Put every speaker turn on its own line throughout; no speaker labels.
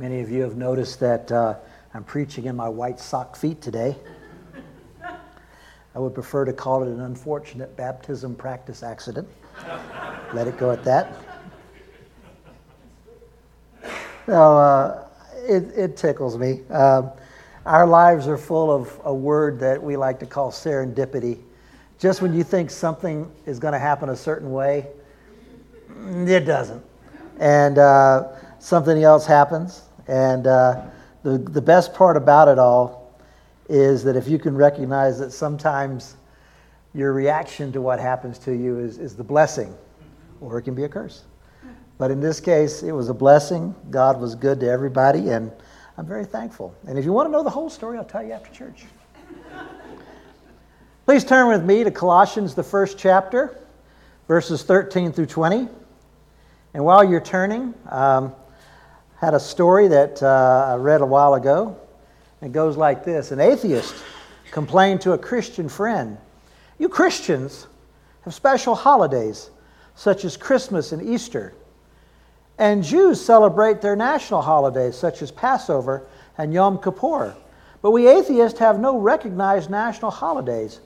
Many of you have noticed that uh, I'm preaching in my white sock feet today. I would prefer to call it an unfortunate baptism practice accident. Let it go at that. So, uh, it, it, tickles me. Um, our lives are full of a word that we like to call serendipity. Just when you think something is going to happen a certain way, it doesn't. And uh, something else happens. And uh, the, the best part about it all is that if you can recognize that sometimes your reaction to what happens to you is, is the blessing, or it can be a curse. But in this case, it was a blessing. God was good to everybody, and I'm very thankful. And if you want to know the whole story, I'll tell you after church. Please turn with me to Colossians, the first chapter, verses 13 through 20. And while you're turning, um, had a story that uh, I read a while ago. It goes like this An atheist complained to a Christian friend You Christians have special holidays, such as Christmas and Easter. And Jews celebrate their national holidays, such as Passover and Yom Kippur. But we atheists have no recognized national holidays.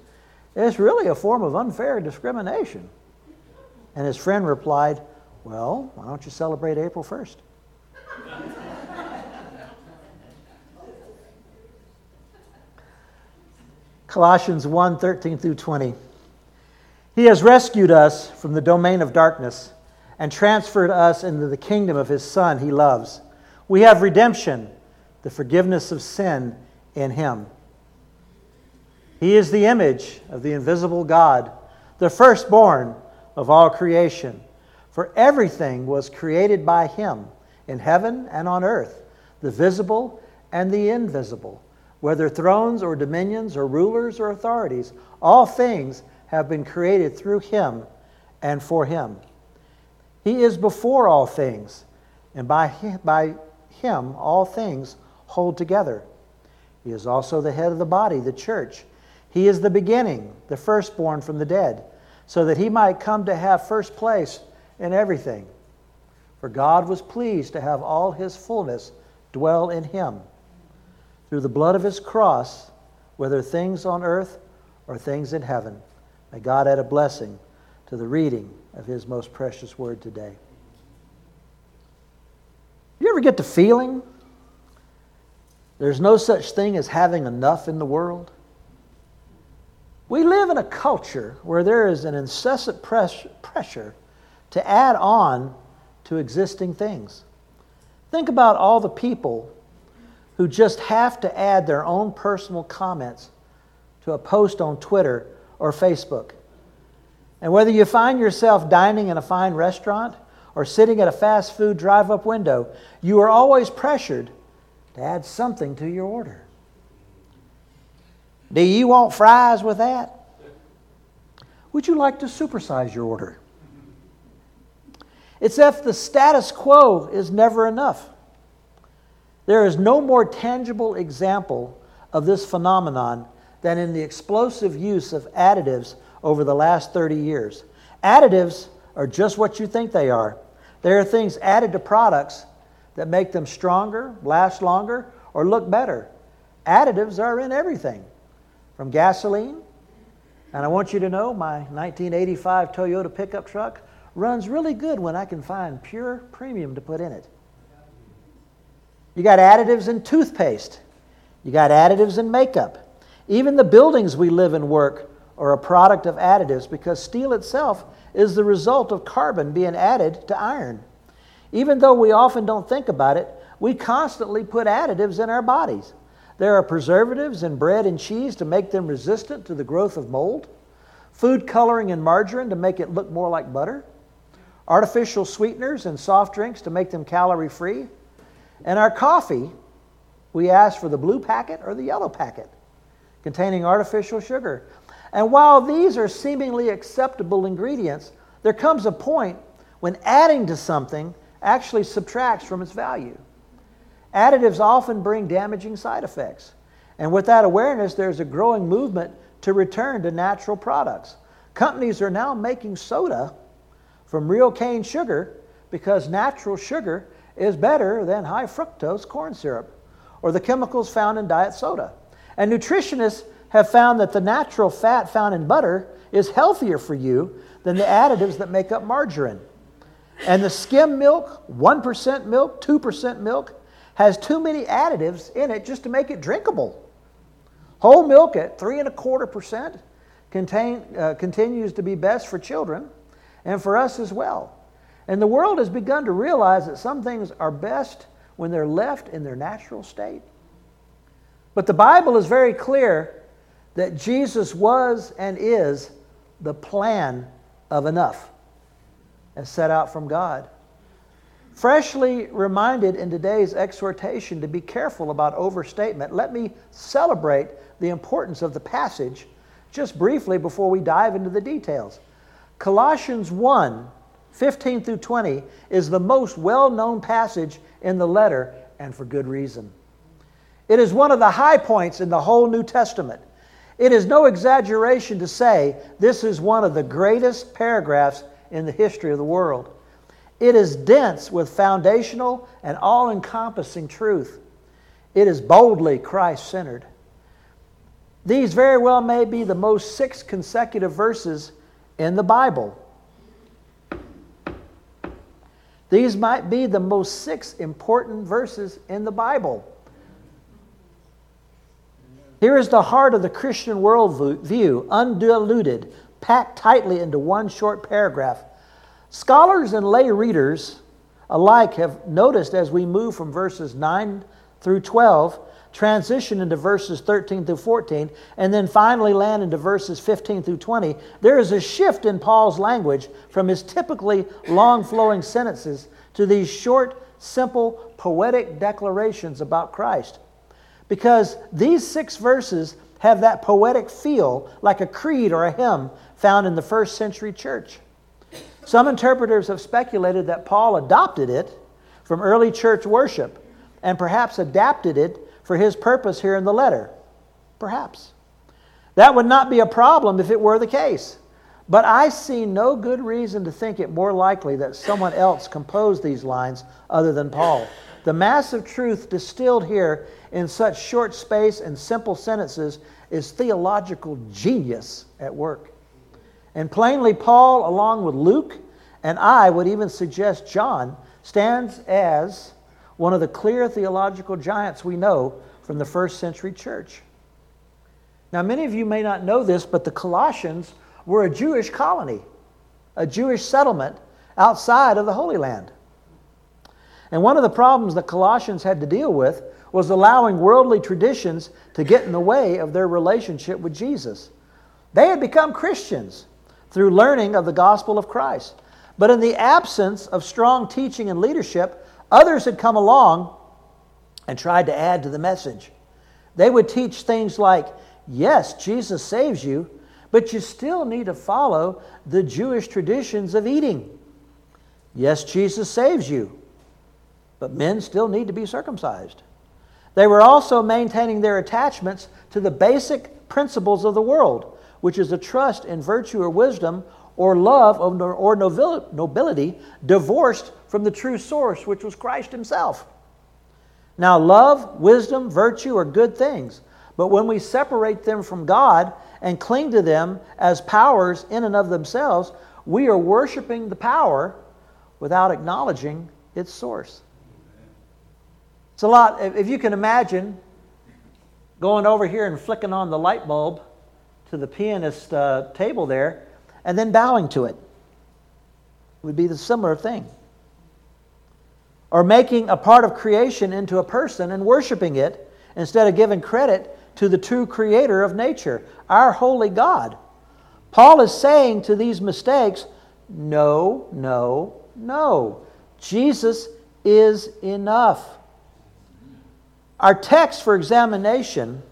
It's really a form of unfair discrimination. And his friend replied, Well, why don't you celebrate April 1st? Colossians 1 13 through 20. He has rescued us from the domain of darkness and transferred us into the kingdom of his Son he loves. We have redemption, the forgiveness of sin in him. He is the image of the invisible God, the firstborn of all creation. For everything was created by him in heaven and on earth, the visible and the invisible, whether thrones or dominions or rulers or authorities, all things have been created through him and for him. He is before all things, and by him, by him all things hold together. He is also the head of the body, the church. He is the beginning, the firstborn from the dead, so that he might come to have first place in everything. For God was pleased to have all his fullness dwell in him. Through the blood of his cross, whether things on earth or things in heaven, may God add a blessing to the reading of his most precious word today. You ever get the feeling there's no such thing as having enough in the world? We live in a culture where there is an incessant press, pressure to add on to existing things. Think about all the people who just have to add their own personal comments to a post on Twitter or Facebook. And whether you find yourself dining in a fine restaurant or sitting at a fast food drive up window, you are always pressured to add something to your order. Do you want fries with that? Would you like to supersize your order? It's if the status quo is never enough. There is no more tangible example of this phenomenon than in the explosive use of additives over the last 30 years. Additives are just what you think they are. They are things added to products that make them stronger, last longer, or look better. Additives are in everything, from gasoline. And I want you to know my 1985 Toyota pickup truck runs really good when I can find pure premium to put in it. You got additives in toothpaste. You got additives in makeup. Even the buildings we live and work are a product of additives because steel itself is the result of carbon being added to iron. Even though we often don't think about it, we constantly put additives in our bodies. There are preservatives in bread and cheese to make them resistant to the growth of mold, food coloring in margarine to make it look more like butter, artificial sweeteners and soft drinks to make them calorie free. And our coffee, we ask for the blue packet or the yellow packet containing artificial sugar. And while these are seemingly acceptable ingredients, there comes a point when adding to something actually subtracts from its value. Additives often bring damaging side effects. And with that awareness, there's a growing movement to return to natural products. Companies are now making soda from real cane sugar because natural sugar is better than high fructose corn syrup or the chemicals found in diet soda. And nutritionists have found that the natural fat found in butter is healthier for you than the additives that make up margarine. And the skim milk, 1% milk, 2% milk, has too many additives in it just to make it drinkable. Whole milk at three and a quarter percent contain, uh, continues to be best for children and for us as well. And the world has begun to realize that some things are best when they're left in their natural state. But the Bible is very clear that Jesus was and is the plan of enough as set out from God. Freshly reminded in today's exhortation to be careful about overstatement, let me celebrate the importance of the passage just briefly before we dive into the details. Colossians 1 15 through 20 is the most well known passage in the letter, and for good reason. It is one of the high points in the whole New Testament. It is no exaggeration to say this is one of the greatest paragraphs in the history of the world. It is dense with foundational and all encompassing truth. It is boldly Christ centered. These very well may be the most six consecutive verses in the Bible. These might be the most six important verses in the Bible. Here is the heart of the Christian worldview, undiluted, packed tightly into one short paragraph. Scholars and lay readers alike have noticed as we move from verses 9 through 12 transition into verses 13 through 14, and then finally land into verses 15 through 20, there is a shift in Paul's language from his typically long flowing sentences to these short, simple, poetic declarations about Christ. Because these six verses have that poetic feel like a creed or a hymn found in the first century church. Some interpreters have speculated that Paul adopted it from early church worship and perhaps adapted it for his purpose here in the letter. Perhaps. That would not be a problem if it were the case. But I see no good reason to think it more likely that someone else composed these lines other than Paul. The massive truth distilled here in such short space and simple sentences is theological genius at work. And plainly, Paul, along with Luke and I, would even suggest John, stands as one of the clear theological giants we know from the first century church. Now, many of you may not know this, but the Colossians were a Jewish colony, a Jewish settlement outside of the Holy Land. And one of the problems the Colossians had to deal with was allowing worldly traditions to get in the way of their relationship with Jesus. They had become Christians through learning of the gospel of Christ. But in the absence of strong teaching and leadership, Others had come along and tried to add to the message. They would teach things like, yes, Jesus saves you, but you still need to follow the Jewish traditions of eating. Yes, Jesus saves you, but men still need to be circumcised. They were also maintaining their attachments to the basic principles of the world, which is a trust in virtue or wisdom or love or nobility divorced from the true source, which was Christ Himself. Now, love, wisdom, virtue are good things, but when we separate them from God and cling to them as powers in and of themselves, we are worshiping the power without acknowledging its source. It's a lot, if you can imagine going over here and flicking on the light bulb to the pianist uh, table there and then bowing to it. Would be the similar thing. Or making a part of creation into a person and worshiping it instead of giving credit to the true creator of nature, our holy God. Paul is saying to these mistakes, no, no, no. Jesus is enough. Our text for examination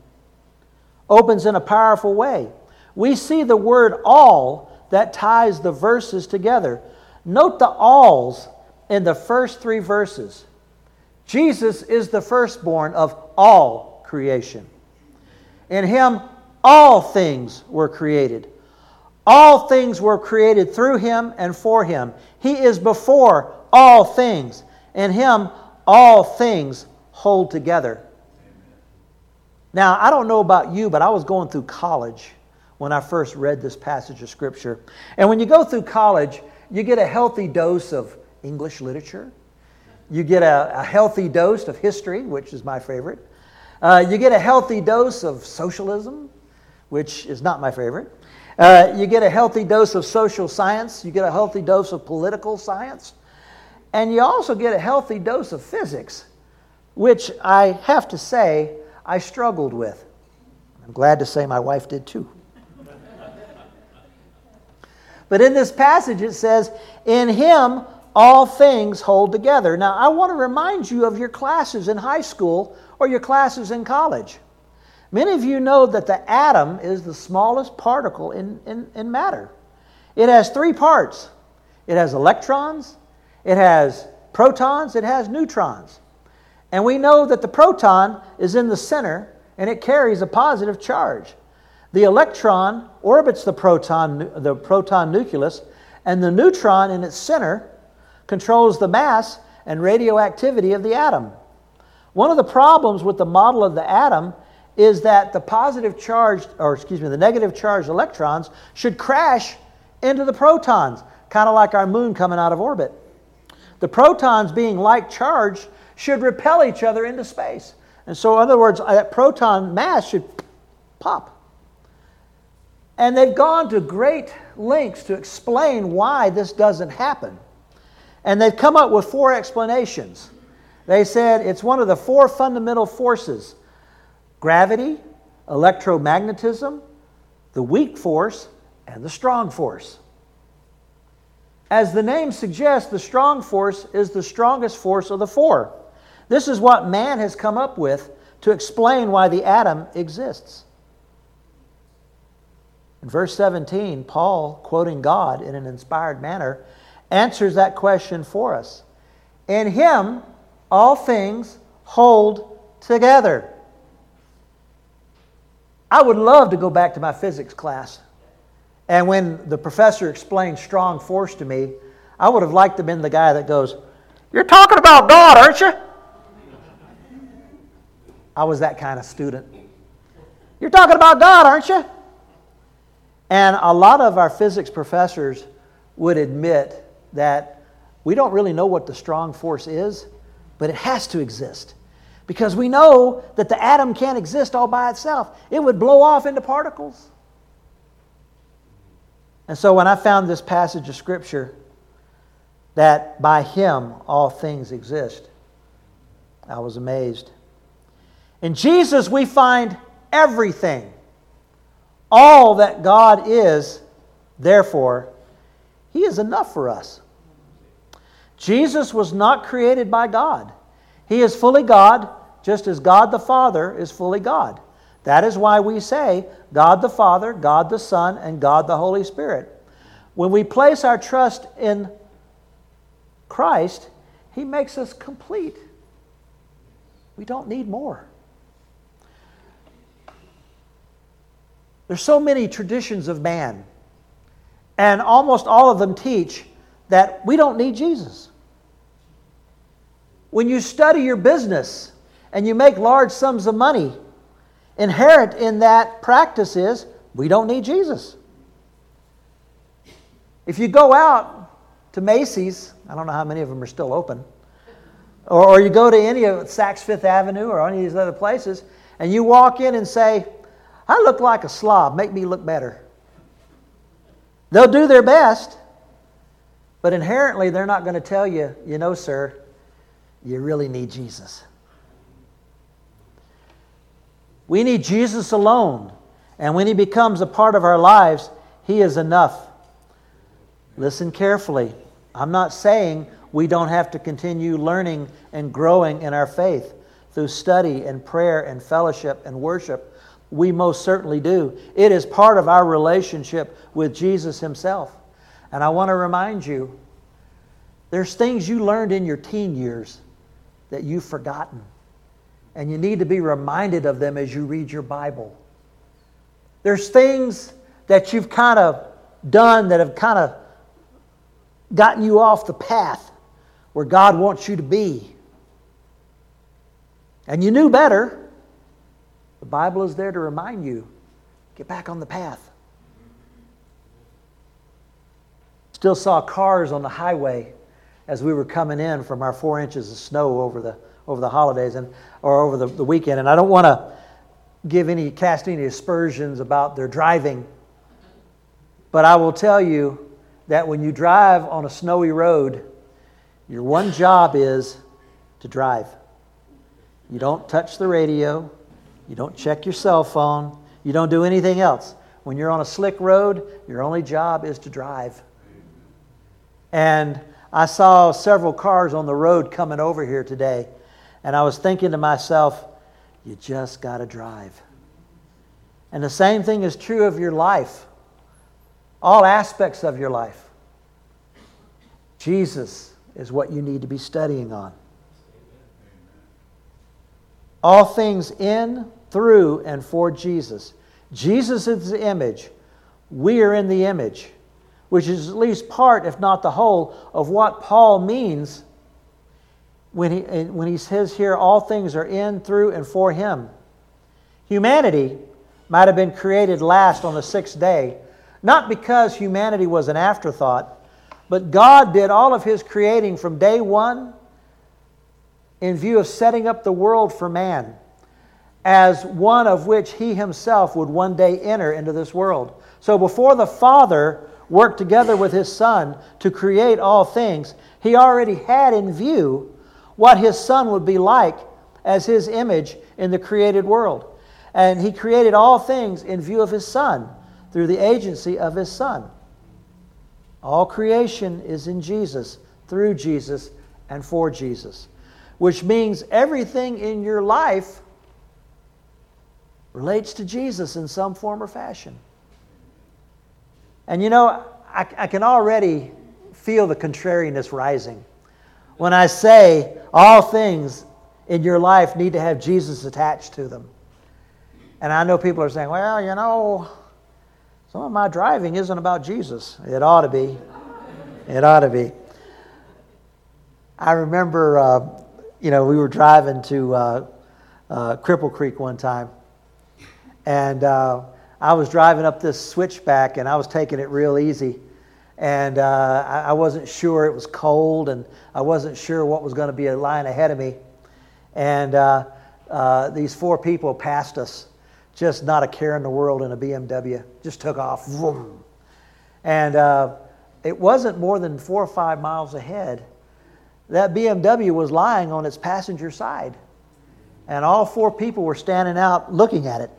opens in a powerful way. We see the word all that ties the verses together. Note the alls in the first three verses. Jesus is the firstborn of all creation. In him, all things were created. All things were created through him and for him. He is before all things, In him, all things hold together. Now, I don't know about you, but I was going through college when I first read this passage of Scripture. And when you go through college, you get a healthy dose of English literature. You get a, a healthy dose of history, which is my favorite. Uh, you get a healthy dose of socialism, which is not my favorite. Uh, you get a healthy dose of social science. You get a healthy dose of political science. And you also get a healthy dose of physics, which I have to say I struggled with. I'm glad to say my wife did too. but in this passage it says, In him all things hold together. Now, I want to remind you of your classes in high school or your classes in college. Many of you know that the atom is the smallest particle in, in, in matter. It has three parts it has electrons, it has protons, it has neutrons. And we know that the proton is in the center and it carries a positive charge. The electron orbits the proton, the proton nucleus, and the neutron in its center controls the mass and radioactivity of the atom. One of the problems with the model of the atom is that the positive charged, or excuse me, the negative charged electrons should crash into the protons, kind of like our moon coming out of orbit. The protons, being like charged, should repel each other into space. And so, in other words, uh, that proton mass should pop. And they've gone to great lengths to explain why this doesn't happen. And they've come up with four explanations. They said it's one of the four fundamental forces gravity, electromagnetism, the weak force, and the strong force. As the name suggests, the strong force is the strongest force of the four. This is what man has come up with to explain why the atom exists. In verse 17, Paul, quoting God in an inspired manner, answers that question for us. In him, all things hold together. I would love to go back to my physics class. And when the professor explained strong force to me, I would have liked to have been the guy that goes, You're talking about God, aren't you? I was that kind of student. You're talking about God, aren't you? And a lot of our physics professors would admit that we don't really know what the strong force is, but it has to exist because we know that the atom can't exist all by itself. It would blow off into particles. And so when I found this passage of Scripture, that by Him all things exist, I was amazed. In Jesus, we find everything. All that God is, therefore, He is enough for us. Jesus was not created by God. He is fully God, just as God the Father is fully God. That is why we say God the Father, God the Son, and God the Holy Spirit. When we place our trust in Christ, He makes us complete. We don't need more. There's so many traditions of man, and almost all of them teach that we don't need Jesus. When you study your business and you make large sums of money, inherent in that practice is we don't need Jesus. If you go out to Macy's, I don't know how many of them are still open, or, or you go to any of Saks Fifth Avenue or any of these other places, and you walk in and say, I look like a slob, make me look better. They'll do their best, but inherently they're not going to tell you, you know, sir, you really need Jesus. We need Jesus alone. And when He becomes a part of our lives, He is enough. Listen carefully. I'm not saying we don't have to continue learning and growing in our faith through study and prayer and fellowship and worship. We most certainly do. It is part of our relationship with Jesus Himself. And I want to remind you there's things you learned in your teen years that you've forgotten. And you need to be reminded of them as you read your Bible. There's things that you've kind of done that have kind of gotten you off the path. where God wants you to be. And you knew better. The Bible is there to remind you get back on the path. Still saw cars on the highway as we were coming in from our four inches of snow over the, over the holidays and, or over the, the weekend. And I don't want to give any, cast any aspersions about their driving, but I will tell you that when you drive on a snowy road, your one job is to drive. You don't touch the radio. You don't check your cell phone. You don't do anything else. When you're on a slick road, your only job is to drive. And I saw several cars on the road coming over here today, and I was thinking to myself, you just got to drive. And the same thing is true of your life, all aspects of your life. Jesus is what you need to be studying on. All things in, through, and for Jesus. Jesus is the image. We are in the image, which is at least part, if not the whole, of what Paul means when he, when he says here, all things are in, through, and for him. Humanity might have been created last on the sixth day, not because humanity was an afterthought, but God did all of his creating from day one in view of setting up the world for man as one of which he himself would one day enter into this world. So before the Father worked together with his Son to create all things, he already had in view what his Son would be like as his image in the created world. And he created all things in view of his Son through the agency of his Son. All creation is in Jesus, through Jesus, and for Jesus which means everything in your life relates to Jesus in some form or fashion. And you know, I, I, can already feel the contrariness rising. When I say all things in your life need to have Jesus attached to them. And I know people are saying, well, you know, some of my driving isn't about Jesus. It ought to be. It ought to be. I remember uh, you know, we were driving to uh, uh, Cripple Creek one time, and uh, I was driving up this switchback, and I was taking it real easy, and uh, I, wasn't sure it was cold, and I wasn't sure what was going to be a line ahead of me, and uh, uh, these four people passed us, just not a care in the world in a BMW, just took off, vroom. and it wasn't more than four or five miles ahead that BMW was lying on its passenger side. And all four people were standing out looking at it.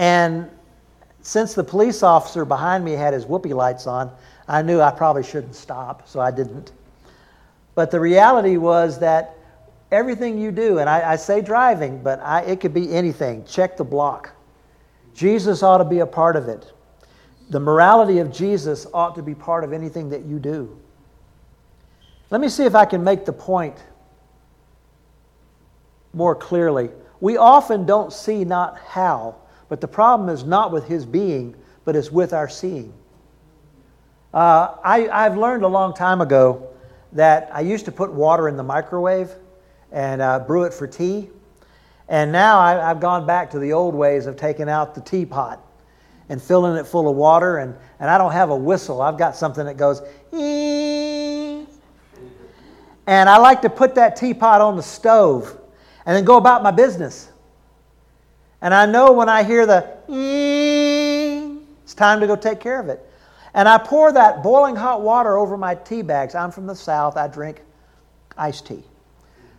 And since the police officer behind me had his whoopee lights on, I knew I probably shouldn't stop, so I didn't. But the reality was that everything you do, and I, I say driving, but I, it could be anything, check the block. Jesus ought to be a part of it the morality of Jesus ought to be part of anything that you do. Let me see if I can make the point more clearly. We often don't see not how, but the problem is not with his being, but it's with our seeing. Uh, I, I've learned a long time ago that I used to put water in the microwave and uh, brew it for tea. And now I, have gone back to the old ways of taking out the teapot and filling it full of water. And, and I don't have a whistle, I've got something that goes, Ee. and I like to put that teapot on the stove and then go about my business. And I know when I hear the it's time to go take care of it. And I pour that boiling hot water over my tea bags. I'm from the South, I drink iced tea.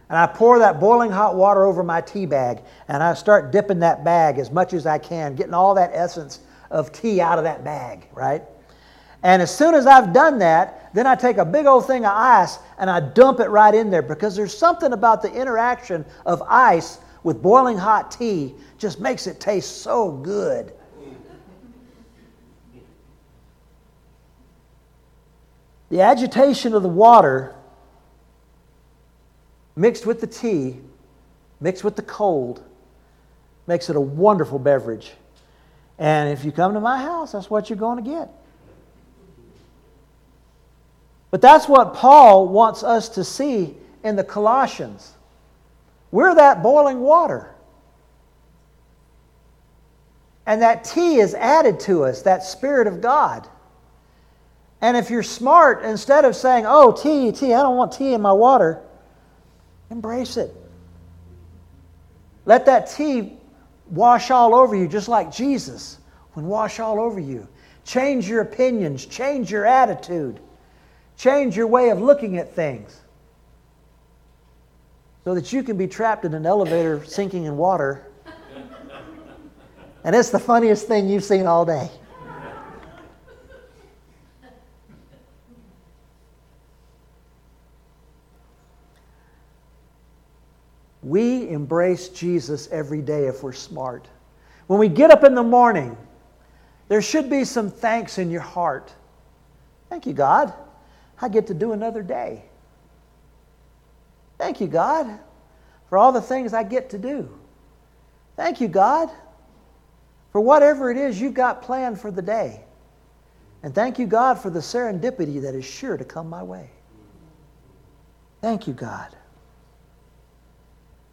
And I pour that boiling hot water over my tea bag, and I start dipping that bag as much as I can, getting all that essence of tea out of that bag, right? And as soon as I've done that, then I take a big old thing of ice and I dump it right in there because there's something about the interaction of ice with boiling hot tea just makes it taste so good. The agitation of the water mixed with the tea, mixed with the cold, makes it a wonderful beverage. And if you come to my house, that's what you're going to get. But that's what Paul wants us to see in the Colossians. We're that boiling water. And that tea is added to us, that Spirit of God. And if you're smart, instead of saying, oh, tea, tea, I don't want tea in my water, embrace it. Let that tea wash all over you, just like Jesus would wash all over you. Change your opinions, change your attitude, change your way of looking at things so that you can be trapped in an elevator sinking in water. And it's the funniest thing you've seen all day. We embrace Jesus every day if we're smart. When we get up in the morning, there should be some thanks in your heart. Thank you, God. I get to do another day. Thank you, God, for all the things I get to do. Thank you, God, for whatever it is you've got planned for the day. And thank you, God, for the serendipity that is sure to come my way. Thank you, God.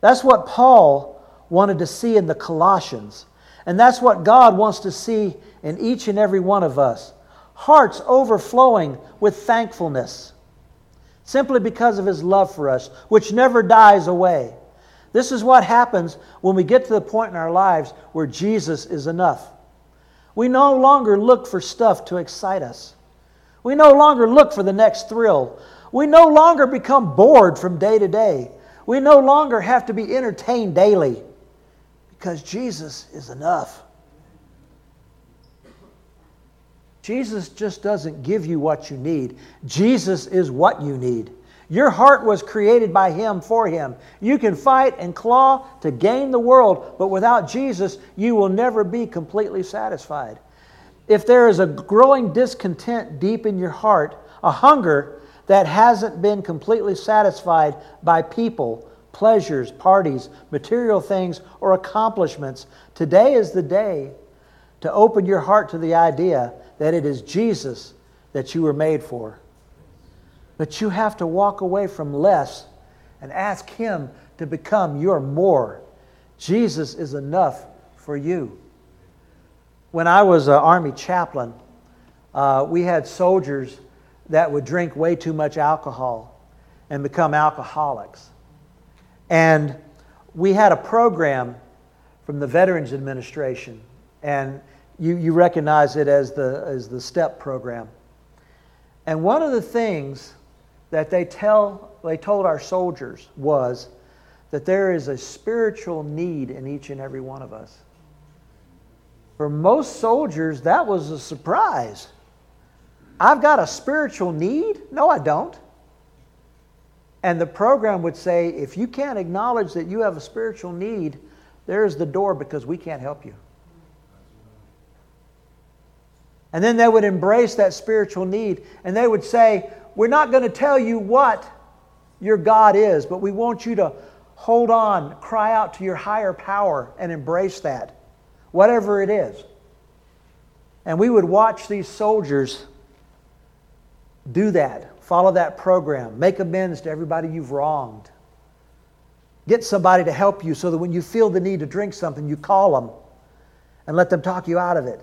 That's what Paul wanted to see in the Colossians. And that's what God wants to see in each and every one of us. Hearts overflowing with thankfulness, simply because of his love for us, which never dies away. This is what happens when we get to the point in our lives where Jesus is enough. We no longer look for stuff to excite us. We no longer look for the next thrill. We no longer become bored from day to day. We no longer have to be entertained daily because Jesus is enough. Jesus just doesn't give you what you need, Jesus is what you need. Your heart was created by Him for Him. You can fight and claw to gain the world, but without Jesus, you will never be completely satisfied. If there is a growing discontent deep in your heart, a hunger that hasn't been completely satisfied by people, pleasures, parties, material things, or accomplishments, today is the day to open your heart to the idea that it is Jesus that you were made for. But you have to walk away from less and ask Him to become your more. Jesus is enough for you. When I was an Army chaplain, uh, we had soldiers that would drink way too much alcohol and become alcoholics. And we had a program from the Veterans Administration, and you, you recognize it as the, as the STEP program. And one of the things that they, tell, they told our soldiers was that there is a spiritual need in each and every one of us. For most soldiers, that was a surprise. I've got a spiritual need? No, I don't. And the program would say if you can't acknowledge that you have a spiritual need, there's the door because we can't help you. And then they would embrace that spiritual need and they would say, We're not going to tell you what your God is, but we want you to hold on, cry out to your higher power, and embrace that, whatever it is. And we would watch these soldiers do that. Follow that program. Make amends to everybody you've wronged. Get somebody to help you so that when you feel the need to drink something, you call them and let them talk you out of it.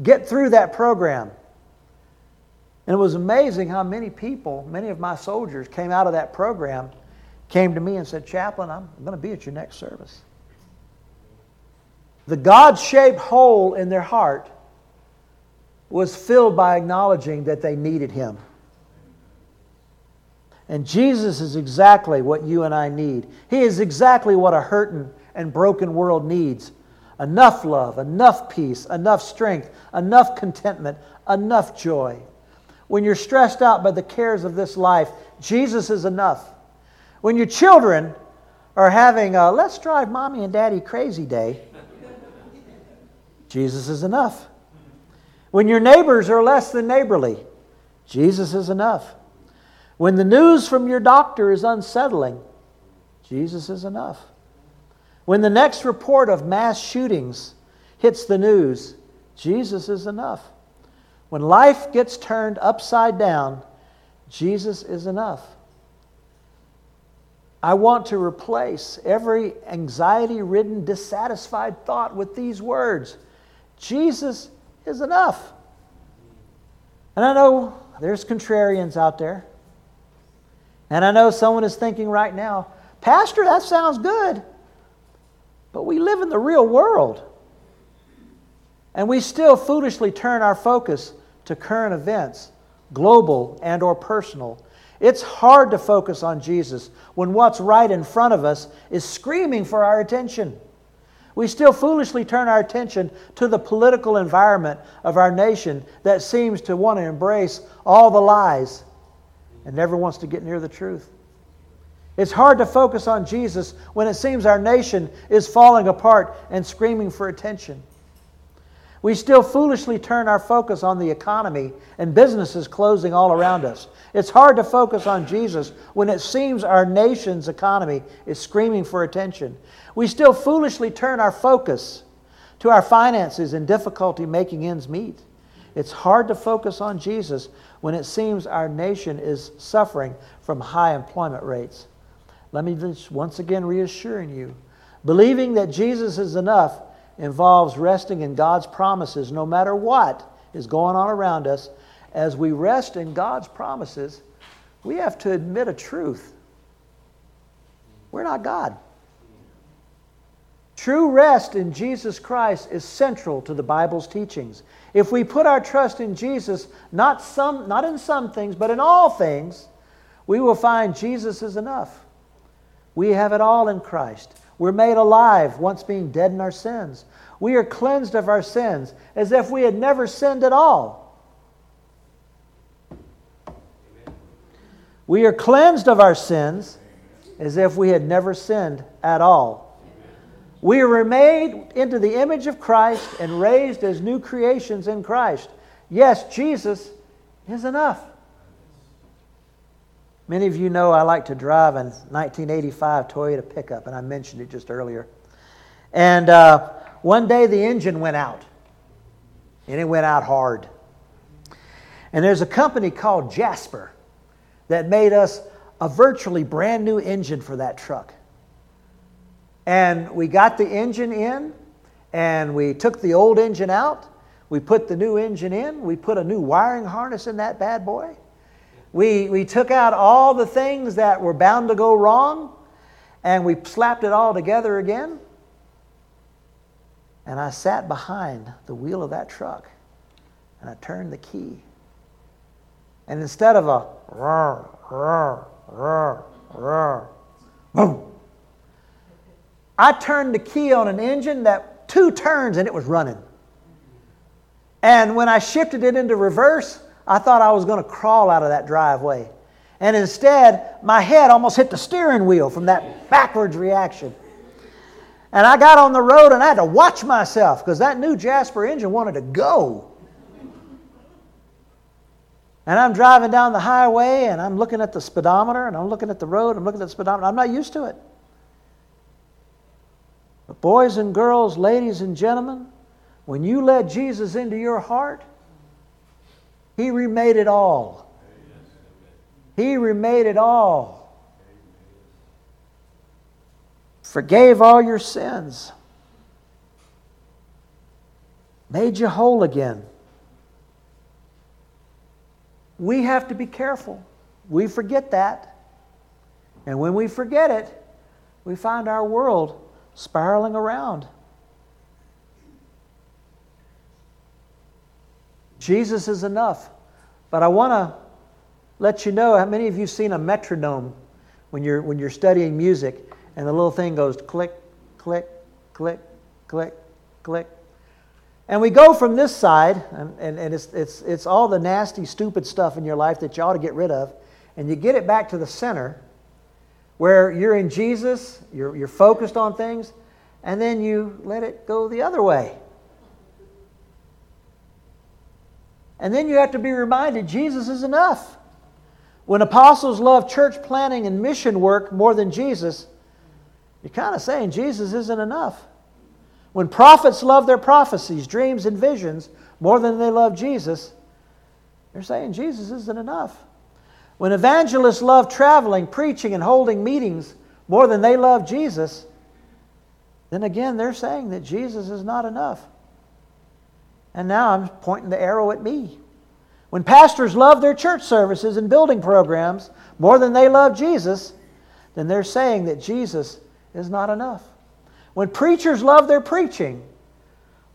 Get through that program. And it was amazing how many people, many of my soldiers, came out of that program, came to me and said, Chaplain, I'm going to be at your next service. The God shaped hole in their heart was filled by acknowledging that they needed Him. And Jesus is exactly what you and I need. He is exactly what a hurting and broken world needs enough love, enough peace, enough strength, enough contentment, enough joy. When you're stressed out by the cares of this life, Jesus is enough. When your children are having a let's drive mommy and daddy crazy day, Jesus is enough. When your neighbors are less than neighborly, Jesus is enough. When the news from your doctor is unsettling, Jesus is enough. When the next report of mass shootings hits the news, Jesus is enough. When life gets turned upside down, Jesus is enough. I want to replace every anxiety ridden, dissatisfied thought with these words Jesus is enough. And I know there's contrarians out there. And I know someone is thinking right now, Pastor, that sounds good. But we live in the real world. And we still foolishly turn our focus to current events, global and or personal, it's hard to focus on Jesus when what's right in front of us is screaming for our attention. We still foolishly turn our attention to the political environment of our nation that seems to want to embrace all the lies and never wants to get near the truth. It's hard to focus on Jesus when it seems our nation is falling apart and screaming for attention. We still foolishly turn our focus on the economy and businesses closing all around us. It's hard to focus on Jesus when it seems our nation's economy is screaming for attention. We still foolishly turn our focus to our finances and difficulty making ends meet. It's hard to focus on Jesus when it seems our nation is suffering from high employment rates. Let me just once again reassuring you believing that Jesus is enough involves resting in God's promises no matter what is going on around us. As we rest in God's promises, we have to admit a truth. We're not God. True rest in Jesus Christ is central to the Bible's teachings. If we put our trust in Jesus, not, some, not in some things, but in all things, we will find Jesus is enough. We have it all in Christ. We're made alive once being dead in our sins. We are cleansed of our sins as if we had never sinned at all. We are cleansed of our sins as if we had never sinned at all. We are made into the image of Christ and raised as new creations in Christ. Yes, Jesus is enough. Many of you know I like to drive a 1985 Toyota pickup, and I mentioned it just earlier. And uh, one day the engine went out, and it went out hard. And there's a company called Jasper that made us a virtually brand new engine for that truck. And we got the engine in, and we took the old engine out. We put the new engine in. We put a new wiring harness in that bad boy. We, we took out all the things that were bound to go wrong and we slapped it all together again. And I sat behind the wheel of that truck and I turned the key. And instead of a roar, boom, I turned the key on an engine that two turns and it was running. And when I shifted it into reverse, I thought I was going to crawl out of that driveway. And instead, my head almost hit the steering wheel from that backwards reaction. And I got on the road and I had to watch myself because that new Jasper engine wanted to go. And I'm driving down the highway and I'm looking at the speedometer and I'm looking at the road, I'm looking at the speedometer. I'm not used to it. But boys and girls, ladies and gentlemen, when you let Jesus into your heart, he remade it all. He remade it all. Forgave all your sins. Made you whole again. We have to be careful. We forget that. And when we forget it, we find our world spiraling around. Jesus is enough. But I want to let you know how many of you seen a metronome when you're, when you're studying music and the little thing goes click, click, click, click, click. And we go from this side, and, and, and it's, it's, it's all the nasty, stupid stuff in your life that you ought to get rid of, and you get it back to the center where you're in Jesus, you're, you're focused on things, and then you let it go the other way. And then you have to be reminded Jesus is enough. When apostles love church planning and mission work more than Jesus, you're kind of saying Jesus isn't enough. When prophets love their prophecies, dreams, and visions more than they love Jesus, they're saying Jesus isn't enough. When evangelists love traveling, preaching, and holding meetings more than they love Jesus, then again they're saying that Jesus is not enough. And now I'm pointing the arrow at me. When pastors love their church services and building programs more than they love Jesus, then they're saying that Jesus is not enough. When preachers love their preaching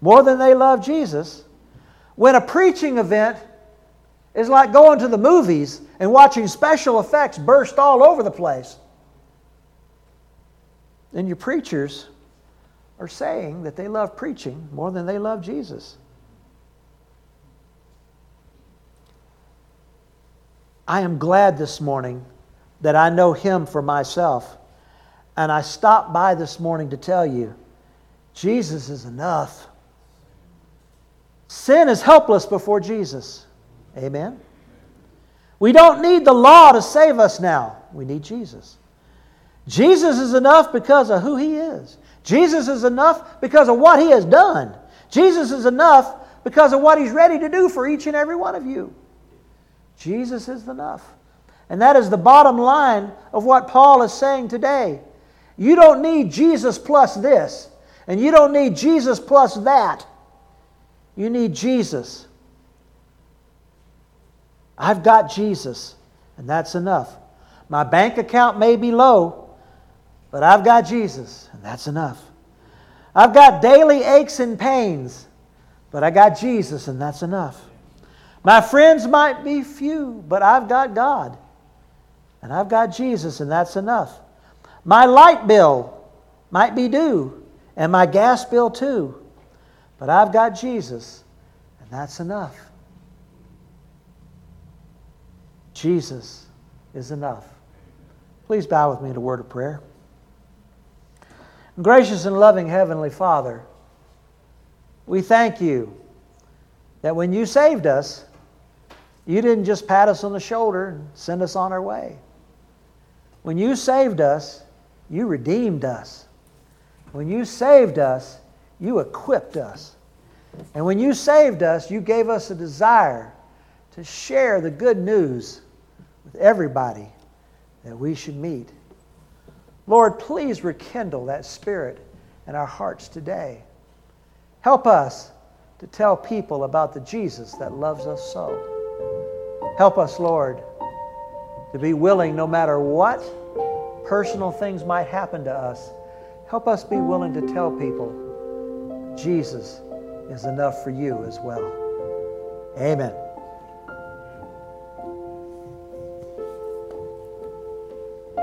more than they love Jesus, when a preaching event is like going to the movies and watching special effects burst all over the place, then your preachers are saying that they love preaching more than they love Jesus. I am glad this morning that I know Him for myself. And I stopped by this morning to tell you Jesus is enough. Sin is helpless before Jesus. Amen. We don't need the law to save us now. We need Jesus. Jesus is enough because of who He is. Jesus is enough because of what He has done. Jesus is enough because of what He's ready to do for each and every one of you. Jesus is enough. And that is the bottom line of what Paul is saying today. You don't need Jesus plus this, and you don't need Jesus plus that. You need Jesus. I've got Jesus, and that's enough. My bank account may be low, but I've got Jesus, and that's enough. I've got daily aches and pains, but I got Jesus, and that's enough. My friends might be few, but I've got God. And I've got Jesus, and that's enough. My light bill might be due, and my gas bill too. But I've got Jesus, and that's enough. Jesus is enough. Please bow with me in a word of prayer. Gracious and loving Heavenly Father, we thank you that when you saved us, you didn't just pat us on the shoulder and send us on our way. When you saved us, you redeemed us. When you saved us, you equipped us. And when you saved us, you gave us a desire to share the good news with everybody that we should meet. Lord, please rekindle that spirit in our hearts today. Help us to tell people about the Jesus that loves us so. Help us, Lord, to be willing, no matter what personal things might happen to us, help us be willing to tell people Jesus is enough for you as well. Amen.